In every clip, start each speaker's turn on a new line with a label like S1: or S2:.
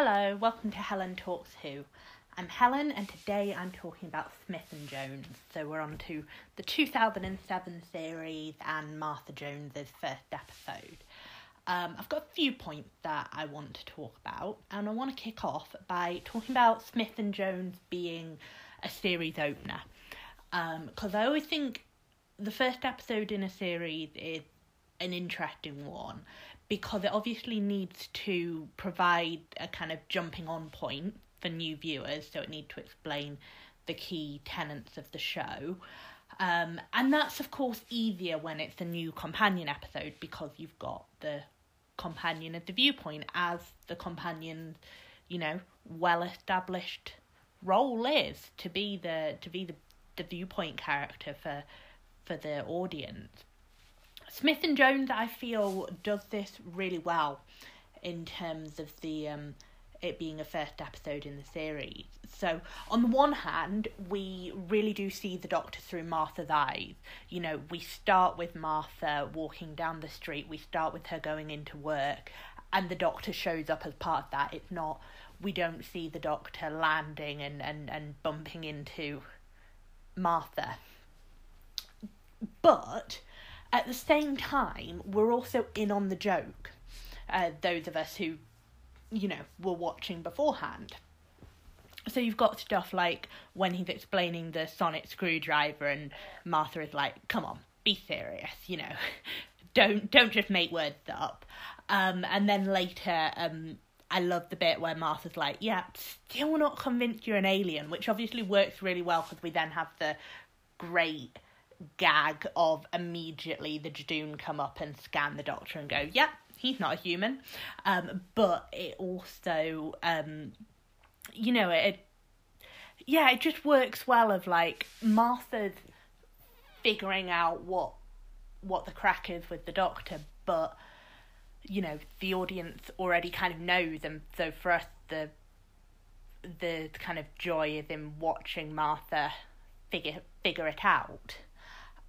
S1: Hello, welcome to Helen Talks Who. I'm Helen, and today I'm talking about Smith and Jones. So we're on to the 2007 series and Martha Jones's first episode. Um, I've got a few points that I want to talk about, and I want to kick off by talking about Smith and Jones being a series opener. Because um, I always think the first episode in a series is an interesting one because it obviously needs to provide a kind of jumping on point for new viewers, so it needs to explain the key tenets of the show. Um, and that's of course easier when it's a new companion episode because you've got the companion of the viewpoint as the companion, you know, well established role is to be the to be the, the viewpoint character for for the audience. Smith and Jones, I feel, does this really well in terms of the um, it being a first episode in the series. So, on the one hand, we really do see the Doctor through Martha's eyes. You know, we start with Martha walking down the street, we start with her going into work, and the Doctor shows up as part of that. It's not, we don't see the Doctor landing and, and, and bumping into Martha. But at the same time, we're also in on the joke. Uh, those of us who, you know, were watching beforehand. So you've got stuff like when he's explaining the sonic screwdriver, and Martha is like, "Come on, be serious," you know, don't don't just make words up. Um, and then later, um, I love the bit where Martha's like, "Yeah, still not convinced you're an alien," which obviously works really well because we then have the great gag of immediately the Judoon come up and scan the doctor and go, "Yep, he's not a human." Um, but it also, um, you know, it, yeah, it just works well. Of like Martha's figuring out what what the crack is with the doctor, but you know the audience already kind of knows, and so for us the the kind of joy is in watching Martha figure figure it out.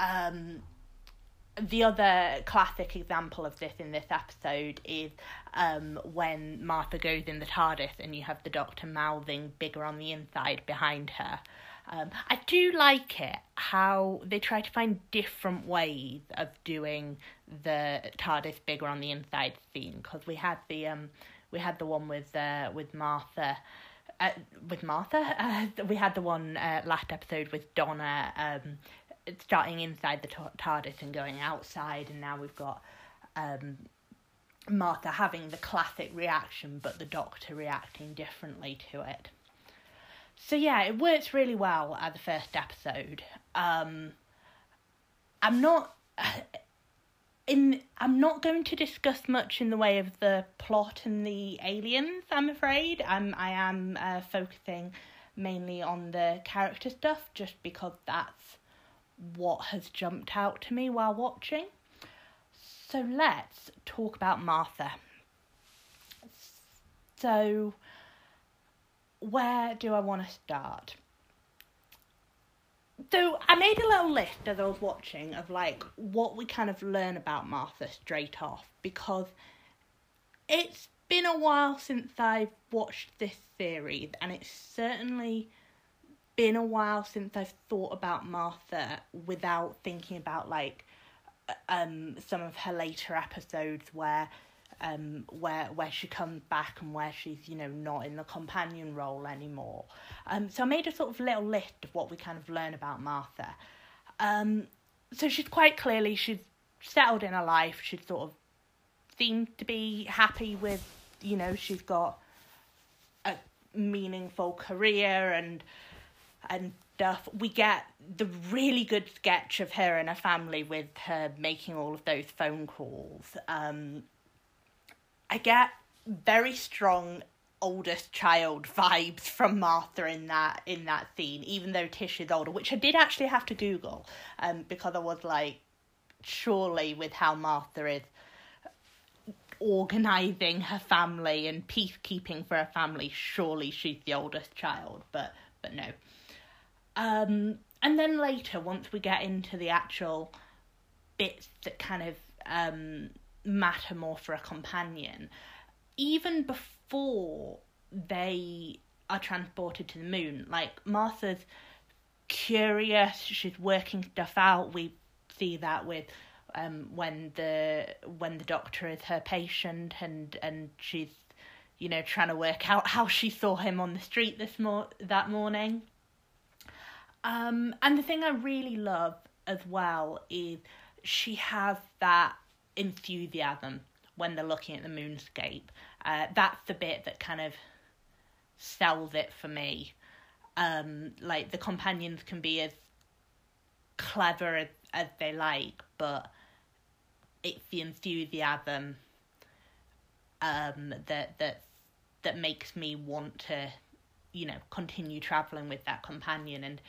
S1: Um, the other classic example of this in this episode is um, when Martha goes in the TARDIS and you have the Doctor mouthing bigger on the inside behind her. Um, I do like it how they try to find different ways of doing the TARDIS bigger on the inside scene because we had the um we had the one with uh, with Martha. Uh, with Martha, uh, we had the one uh, last episode with Donna um, starting inside the TARDIS and going outside, and now we've got um, Martha having the classic reaction, but the Doctor reacting differently to it. So yeah, it works really well at the first episode. Um, I'm not in. I'm not going to discuss much in the way of the plot and the aliens. I'm afraid. I'm. I am uh, focusing mainly on the character stuff, just because that's what has jumped out to me while watching. So let's talk about Martha. So, where do I want to start? So, I made a little list as I was watching of like what we kind of learn about Martha straight off because it's been a while since I've watched this series and it's certainly been a while since I've thought about Martha without thinking about like um some of her later episodes where um where where she comes back and where she's you know not in the companion role anymore. Um so I made a sort of little list of what we kind of learn about Martha. Um so she's quite clearly she's settled in her life, she's sort of seemed to be happy with you know, she's got a meaningful career and and stuff. We get the really good sketch of her and her family with her making all of those phone calls. Um, I get very strong oldest child vibes from Martha in that in that scene, even though Tish is older, which I did actually have to Google, um, because I was like, surely with how Martha is organizing her family and peacekeeping for her family, surely she's the oldest child, but but no. Um, and then later, once we get into the actual bits that kind of um, matter more for a companion, even before they are transported to the moon. Like Martha's curious, she's working stuff out. We see that with um when the when the doctor is her patient and and she's you know trying to work out how she saw him on the street this mor- that morning. Um and the thing I really love as well is she has that enthusiasm when they're looking at the moonscape. Uh, that's the bit that kind of sells it for me. Um, like the companions can be as clever as, as they like, but it's the enthusiasm um, that that that makes me want to, you know, continue traveling with that companion. And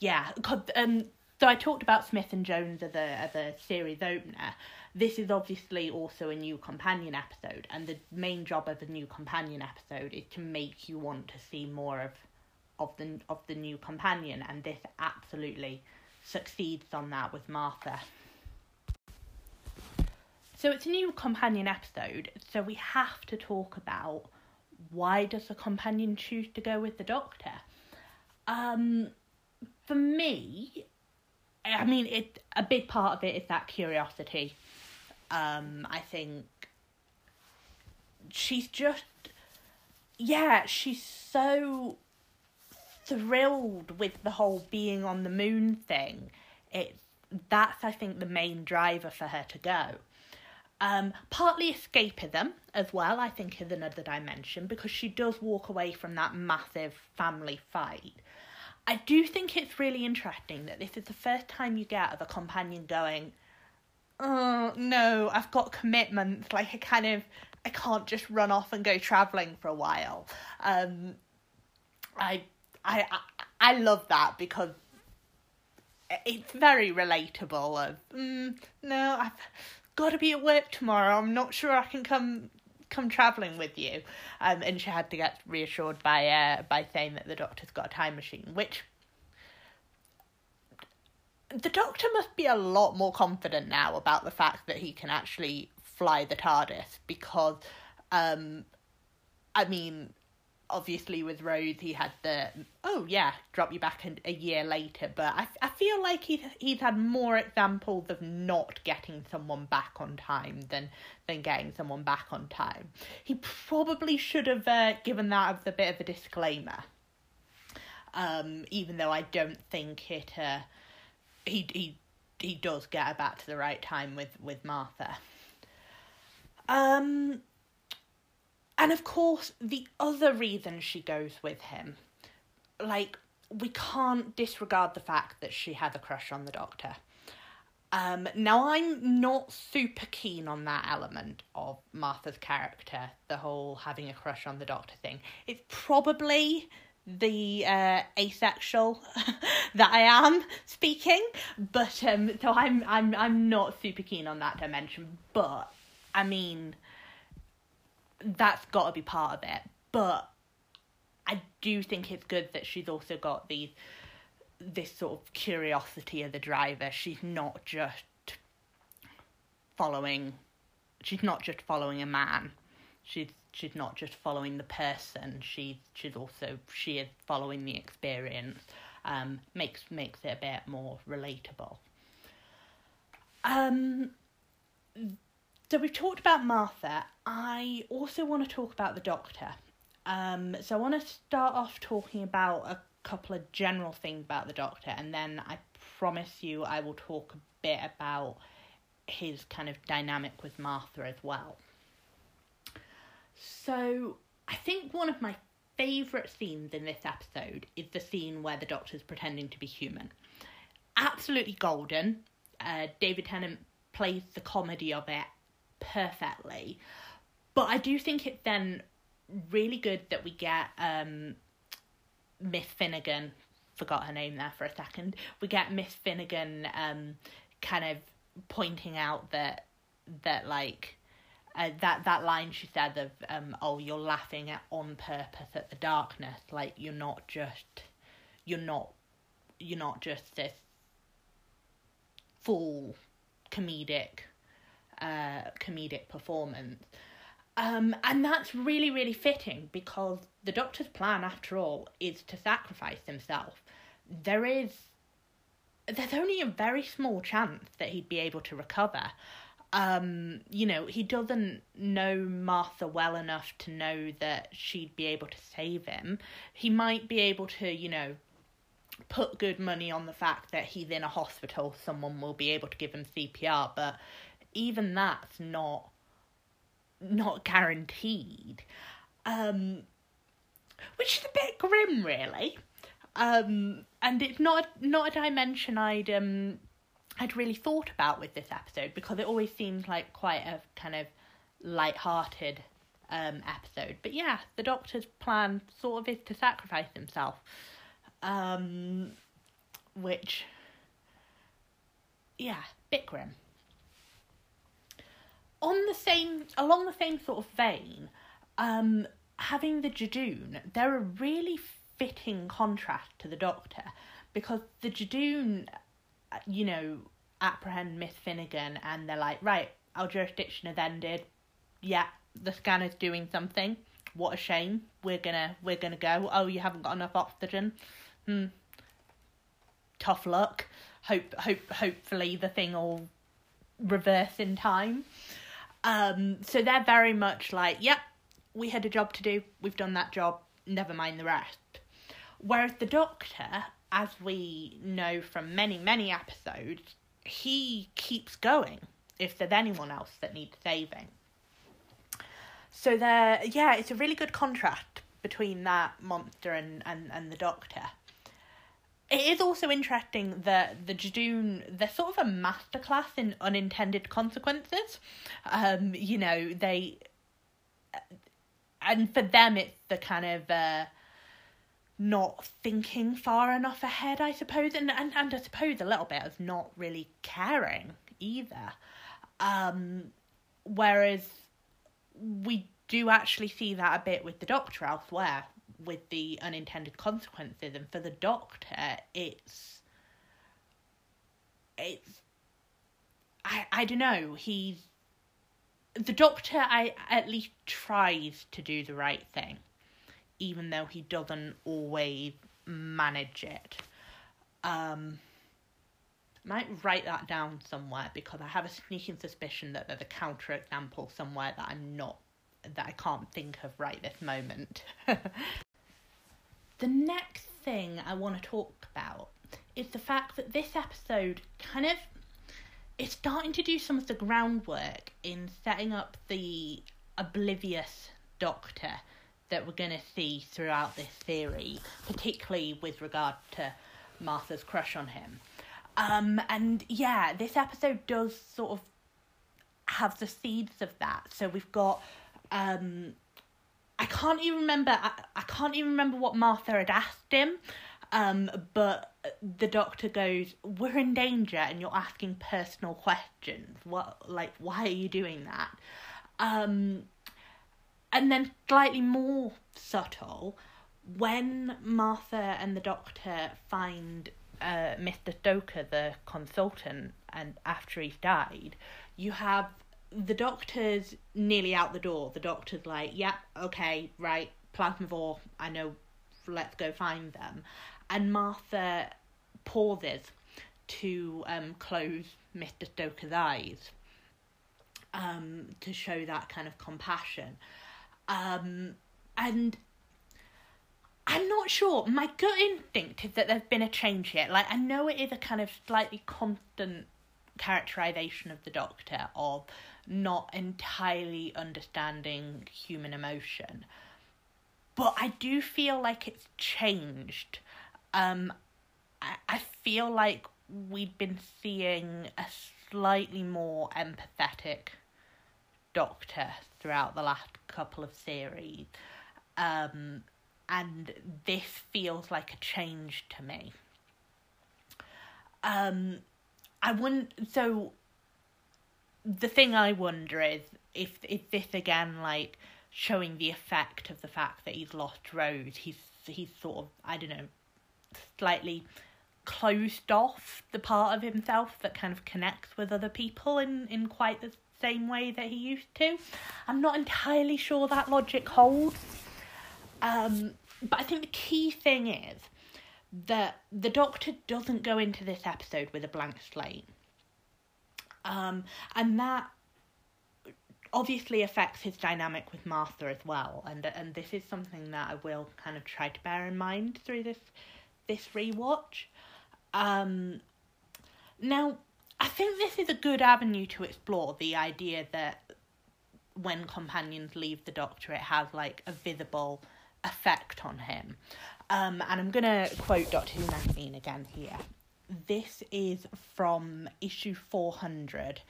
S1: yeah, um, so I talked about Smith and Jones as a as a series opener. This is obviously also a new companion episode, and the main job of a new companion episode is to make you want to see more of of the of the new companion, and this absolutely succeeds on that with Martha. So it's a new companion episode, so we have to talk about why does the companion choose to go with the doctor? Um, for me, I mean, it a big part of it is that curiosity. Um, I think she's just, yeah, she's so thrilled with the whole being on the moon thing. It that's I think the main driver for her to go. Um, partly escapism as well, I think, is another dimension because she does walk away from that massive family fight I do think it's really interesting that this is the first time you get of a companion going, oh no, I've got commitments. Like I kind of, I can't just run off and go traveling for a while. Um, I, I, I, love that because it's very relatable. Of mm, no, I've got to be at work tomorrow. I'm not sure I can come come traveling with you. Um, and she had to get reassured by uh, by saying that the doctor's got a time machine, which the doctor must be a lot more confident now about the fact that he can actually fly the TARDIS because, um, I mean, obviously with Rose he had the oh yeah drop you back a, year later. But I, I feel like he's he's had more examples of not getting someone back on time than than getting someone back on time. He probably should have uh, given that as a bit of a disclaimer. Um even though I don't think it uh he he he does get her back to the right time with with Martha. Um and of course, the other reason she goes with him, like, we can't disregard the fact that she had a crush on the doctor. Um, now, I'm not super keen on that element of Martha's character, the whole having a crush on the doctor thing. It's probably the uh, asexual that I am speaking, but um, so I'm I'm I'm not super keen on that dimension. But I mean, that's got to be part of it. But I do think it's good that she's also got these this sort of curiosity of the driver. She's not just following. She's not just following a man. She's she's not just following the person. She's she's also she is following the experience. Um, makes makes it a bit more relatable. Um, so we've talked about Martha. I also want to talk about the Doctor. Um, so I want to start off talking about a couple of general things about the Doctor, and then I promise you I will talk a bit about his kind of dynamic with Martha as well. So I think one of my favourite scenes in this episode is the scene where the Doctor's pretending to be human. Absolutely golden. Uh, David Tennant plays the comedy of it perfectly. But I do think it then really good that we get um, Miss Finnegan, forgot her name there for a second. We get Miss Finnegan um, kind of pointing out that that like uh, that that line she said of um oh you're laughing at on purpose at the darkness like you're not just you're not you're not just this full comedic uh, comedic performance. Um, and that's really, really fitting because the doctor's plan, after all, is to sacrifice himself. There is. There's only a very small chance that he'd be able to recover. Um, you know, he doesn't know Martha well enough to know that she'd be able to save him. He might be able to, you know, put good money on the fact that he's in a hospital, someone will be able to give him CPR, but even that's not not guaranteed. Um, which is a bit grim, really. Um, and it's not not a dimension I'd um I'd really thought about with this episode because it always seems like quite a kind of light-hearted um episode. But yeah, the Doctor's plan sort of is to sacrifice himself, um, which yeah, bit grim on the same along the same sort of vein, um, having the Judoon, they're a really fitting contrast to the Doctor because the Judoon, you know, apprehend Miss Finnegan and they're like, right, our jurisdiction has ended. Yeah, the scanner's doing something. What a shame. We're gonna we're gonna go. Oh, you haven't got enough oxygen. Hmm. Tough luck. Hope hope hopefully the thing will reverse in time. Um, so they're very much like, yep, we had a job to do, we've done that job, never mind the rest. Whereas the Doctor, as we know from many, many episodes, he keeps going if there's anyone else that needs saving. So there, yeah, it's a really good contrast between that monster and, and, and the Doctor. It is also interesting that the Judoon, they're sort of a masterclass in unintended consequences. Um, you know, they. And for them, it's the kind of. Uh, not thinking far enough ahead, I suppose, and, and, and I suppose a little bit of not really caring either. Um, whereas we do actually see that a bit with the Doctor elsewhere, with the unintended consequences. And for the doctor it's it's i i don't know. He's the doctor i at least tries to do the right thing even though he doesn't always manage it. Um I might write that down somewhere because I have a sneaking suspicion that there's a counterexample somewhere that I'm not that I can't think of right this moment. The next thing I want to talk about is the fact that this episode kind of is starting to do some of the groundwork in setting up the oblivious doctor that we're going to see throughout this series, particularly with regard to Martha's crush on him. Um, and yeah, this episode does sort of have the seeds of that. So we've got um, I can't even remember. I, I can't even remember what Martha had asked him. Um, but the doctor goes, "We're in danger, and you're asking personal questions. What, like, why are you doing that?" Um, and then slightly more subtle, when Martha and the doctor find uh, Mr. Stoker, the consultant, and after he's died, you have the doctor's nearly out the door. The doctor's like, yeah, okay, right, Plasmavore, I know, let's go find them. And Martha pauses to um, close Mr. Stoker's eyes um, to show that kind of compassion. Um, and I'm not sure. My gut instinct is that there's been a change here. Like, I know it is a kind of slightly constant characterization of the doctor of not entirely understanding human emotion. But I do feel like it's changed. Um, I, I feel like we've been seeing a slightly more empathetic doctor throughout the last couple of series. Um, and this feels like a change to me. Um, I wouldn't. So the thing I wonder is if if this again like showing the effect of the fact that he's lost Rose, he's he's sort of I don't know, slightly closed off the part of himself that kind of connects with other people in in quite the same way that he used to. I'm not entirely sure that logic holds. Um, but I think the key thing is that the Doctor doesn't go into this episode with a blank slate. Um, and that obviously affects his dynamic with Martha as well, and and this is something that I will kind of try to bear in mind through this this rewatch. Um, now, I think this is a good avenue to explore the idea that when companions leave the Doctor, it has like a visible effect on him. Um, and I'm gonna quote Doctor Who magazine again here. This is from issue 400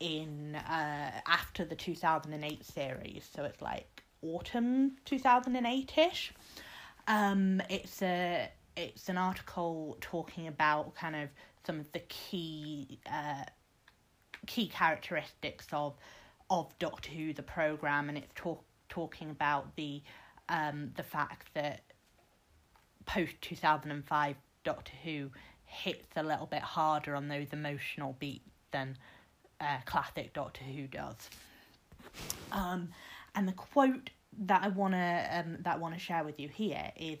S1: in uh, after the 2008 series, so it's like autumn 2008 ish. Um, it's a it's an article talking about kind of some of the key uh, key characteristics of of Doctor Who the program, and it's talk talking about the um, the fact that post two thousand and five Doctor Who hits a little bit harder on those emotional beats than uh, classic Doctor Who does. Um, and the quote that I wanna um, that I wanna share with you here is,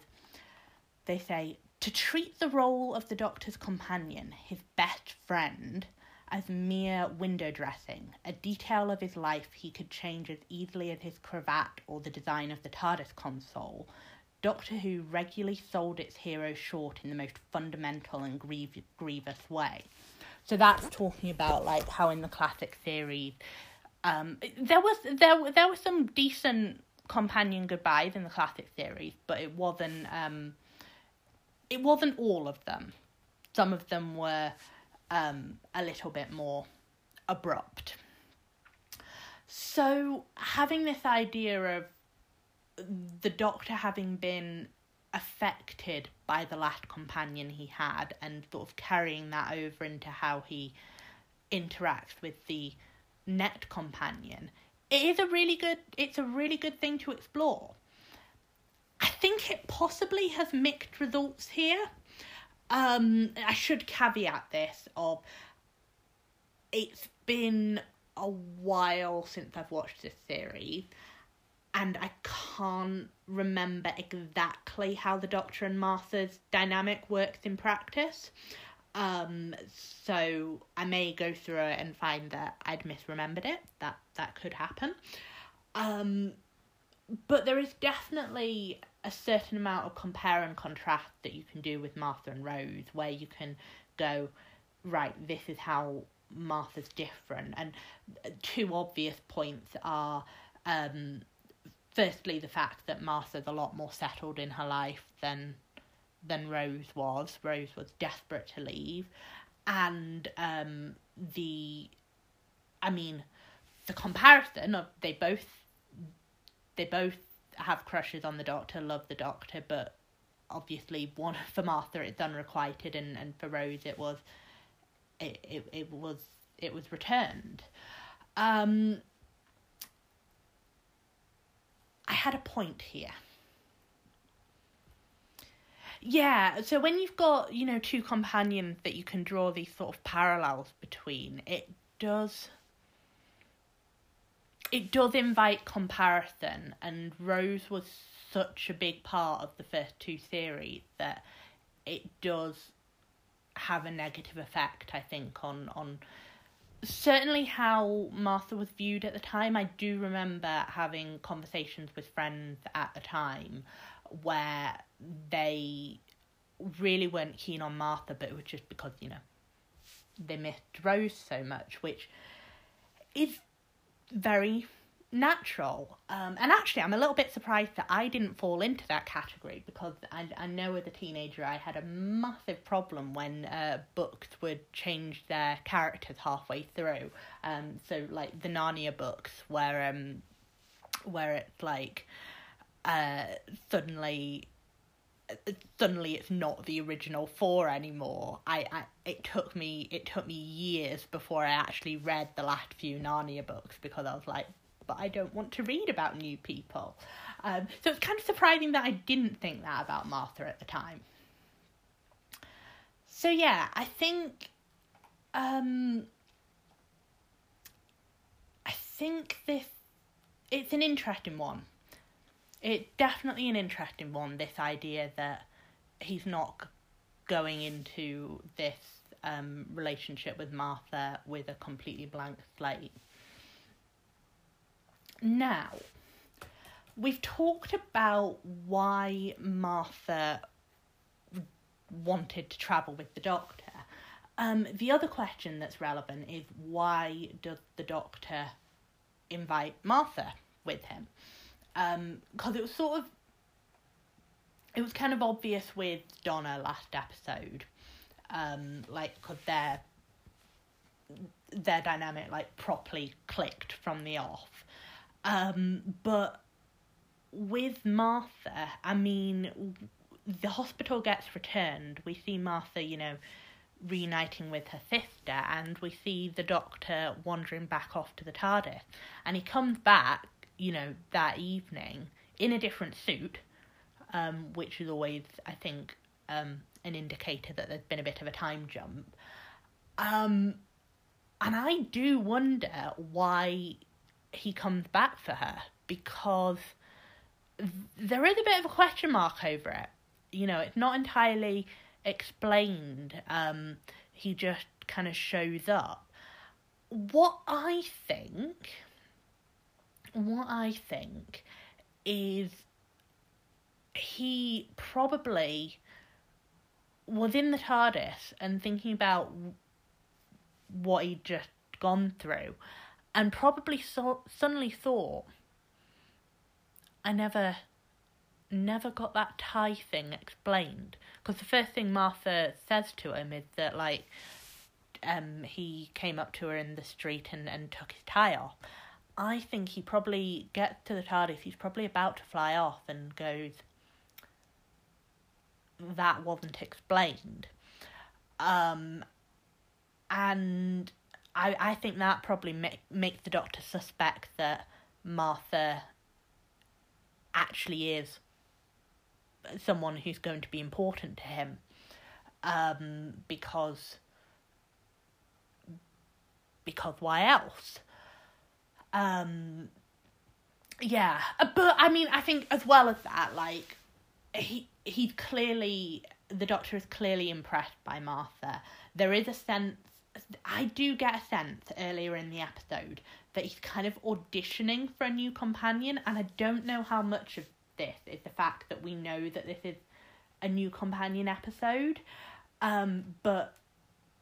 S1: they say to treat the role of the Doctor's companion, his best friend, as mere window dressing, a detail of his life he could change as easily as his cravat or the design of the TARDIS console, Doctor Who regularly sold its hero short in the most fundamental and grievous, grievous way. So that's talking about like how in the classic series, um, there was there there were some decent companion goodbyes in the classic series, but it wasn't um, it wasn't all of them. Some of them were um, a little bit more abrupt. So having this idea of the Doctor having been affected by the last companion he had and sort of carrying that over into how he interacts with the net companion it is a really good it's a really good thing to explore. I think it possibly has mixed results here. Um i should caveat this of it's been a while since i've watched this series and I can't remember exactly how the Doctor and Martha's dynamic works in practice. Um, so I may go through it and find that I'd misremembered it. That that could happen. Um, but there is definitely a certain amount of compare and contrast that you can do with Martha and Rose, where you can go, right, this is how Martha's different, and two obvious points are um firstly the fact that Martha's a lot more settled in her life than than Rose was. Rose was desperate to leave, and um, the, I mean, the comparison of they both, they both have crushes on the Doctor, love the Doctor, but obviously one for Martha it's unrequited, and and for Rose it was, it it, it was it was returned. Um, I had a point here. Yeah, so when you've got, you know, two companions that you can draw these sort of parallels between, it does it does invite comparison and Rose was such a big part of the first two series that it does have a negative effect, I think, on on certainly how Martha was viewed at the time. I do remember having conversations with friends at the time where they really weren't keen on Martha, but it was just because, you know, they missed Rose so much, which is very natural. Um, and actually, I'm a little bit surprised that I didn't fall into that category because I, I know as a teenager I had a massive problem when uh, books would change their characters halfway through. Um, so like the Narnia books where um, where it's like uh, suddenly suddenly it's not the original four anymore. I, I it took me it took me years before I actually read the last few Narnia books because I was like, but I don't want to read about new people. Um, so it's kind of surprising that I didn't think that about Martha at the time. So yeah, I think um, think this it's an interesting one. It's definitely an interesting one. This idea that he's not going into this um, relationship with Martha with a completely blank slate. Now, we've talked about why Martha wanted to travel with the doctor. Um, the other question that's relevant is why does the doctor invite Martha with him? Because um, it was sort of, it was kind of obvious with Donna last episode, um, like because their their dynamic like properly clicked from the off, um, but with Martha, I mean, the hospital gets returned. We see Martha, you know, reuniting with her sister, and we see the doctor wandering back off to the TARDIS. And he comes back, you know, that evening in a different suit, um, which is always, I think, um, an indicator that there's been a bit of a time jump. Um, and I do wonder why he comes back for her because there is a bit of a question mark over it. You know, it's not entirely explained. Um, he just kind of shows up. What I think, what I think is he probably was in the TARDIS and thinking about what he'd just gone through and probably so- suddenly thought, I never never got that tie thing explained because the first thing Martha says to him is that like um he came up to her in the street and, and took his tie off. I think he probably gets to the TARDIS, he's probably about to fly off and goes that wasn't explained. Um and I I think that probably make, makes the doctor suspect that Martha actually is someone who's going to be important to him um, because because why else? Um yeah but i mean i think as well as that like he he's clearly the doctor is clearly impressed by martha. There is a sense i do get a sense earlier in the episode that he's kind of auditioning for a new companion, and I don't know how much of this is the fact that we know that this is a new companion episode. Um, but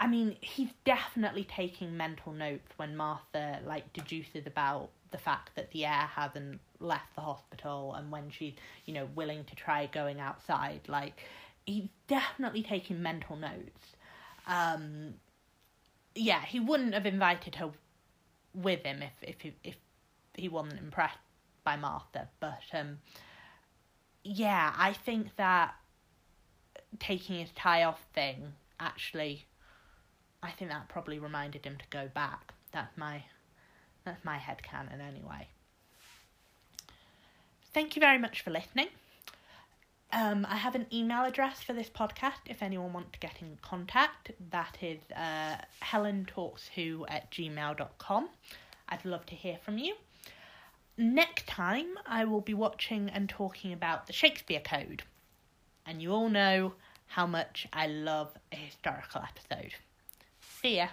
S1: I mean, he's definitely taking mental notes when Martha like deduces about the fact that the air hasn't left the hospital and when she's, you know, willing to try going outside. Like, he's definitely taking mental notes. Um, yeah, he wouldn't have invited her with him if if he, if he wasn't impressed by Martha. But um, yeah, I think that taking his tie off thing actually, I think that probably reminded him to go back. That's my that's my head canon anyway. Thank you very much for listening. Um, I have an email address for this podcast if anyone wants to get in contact. That is uh, helentalkswho at gmail.com. I'd love to hear from you. Next time, I will be watching and talking about the Shakespeare Code. And you all know how much I love a historical episode. See ya.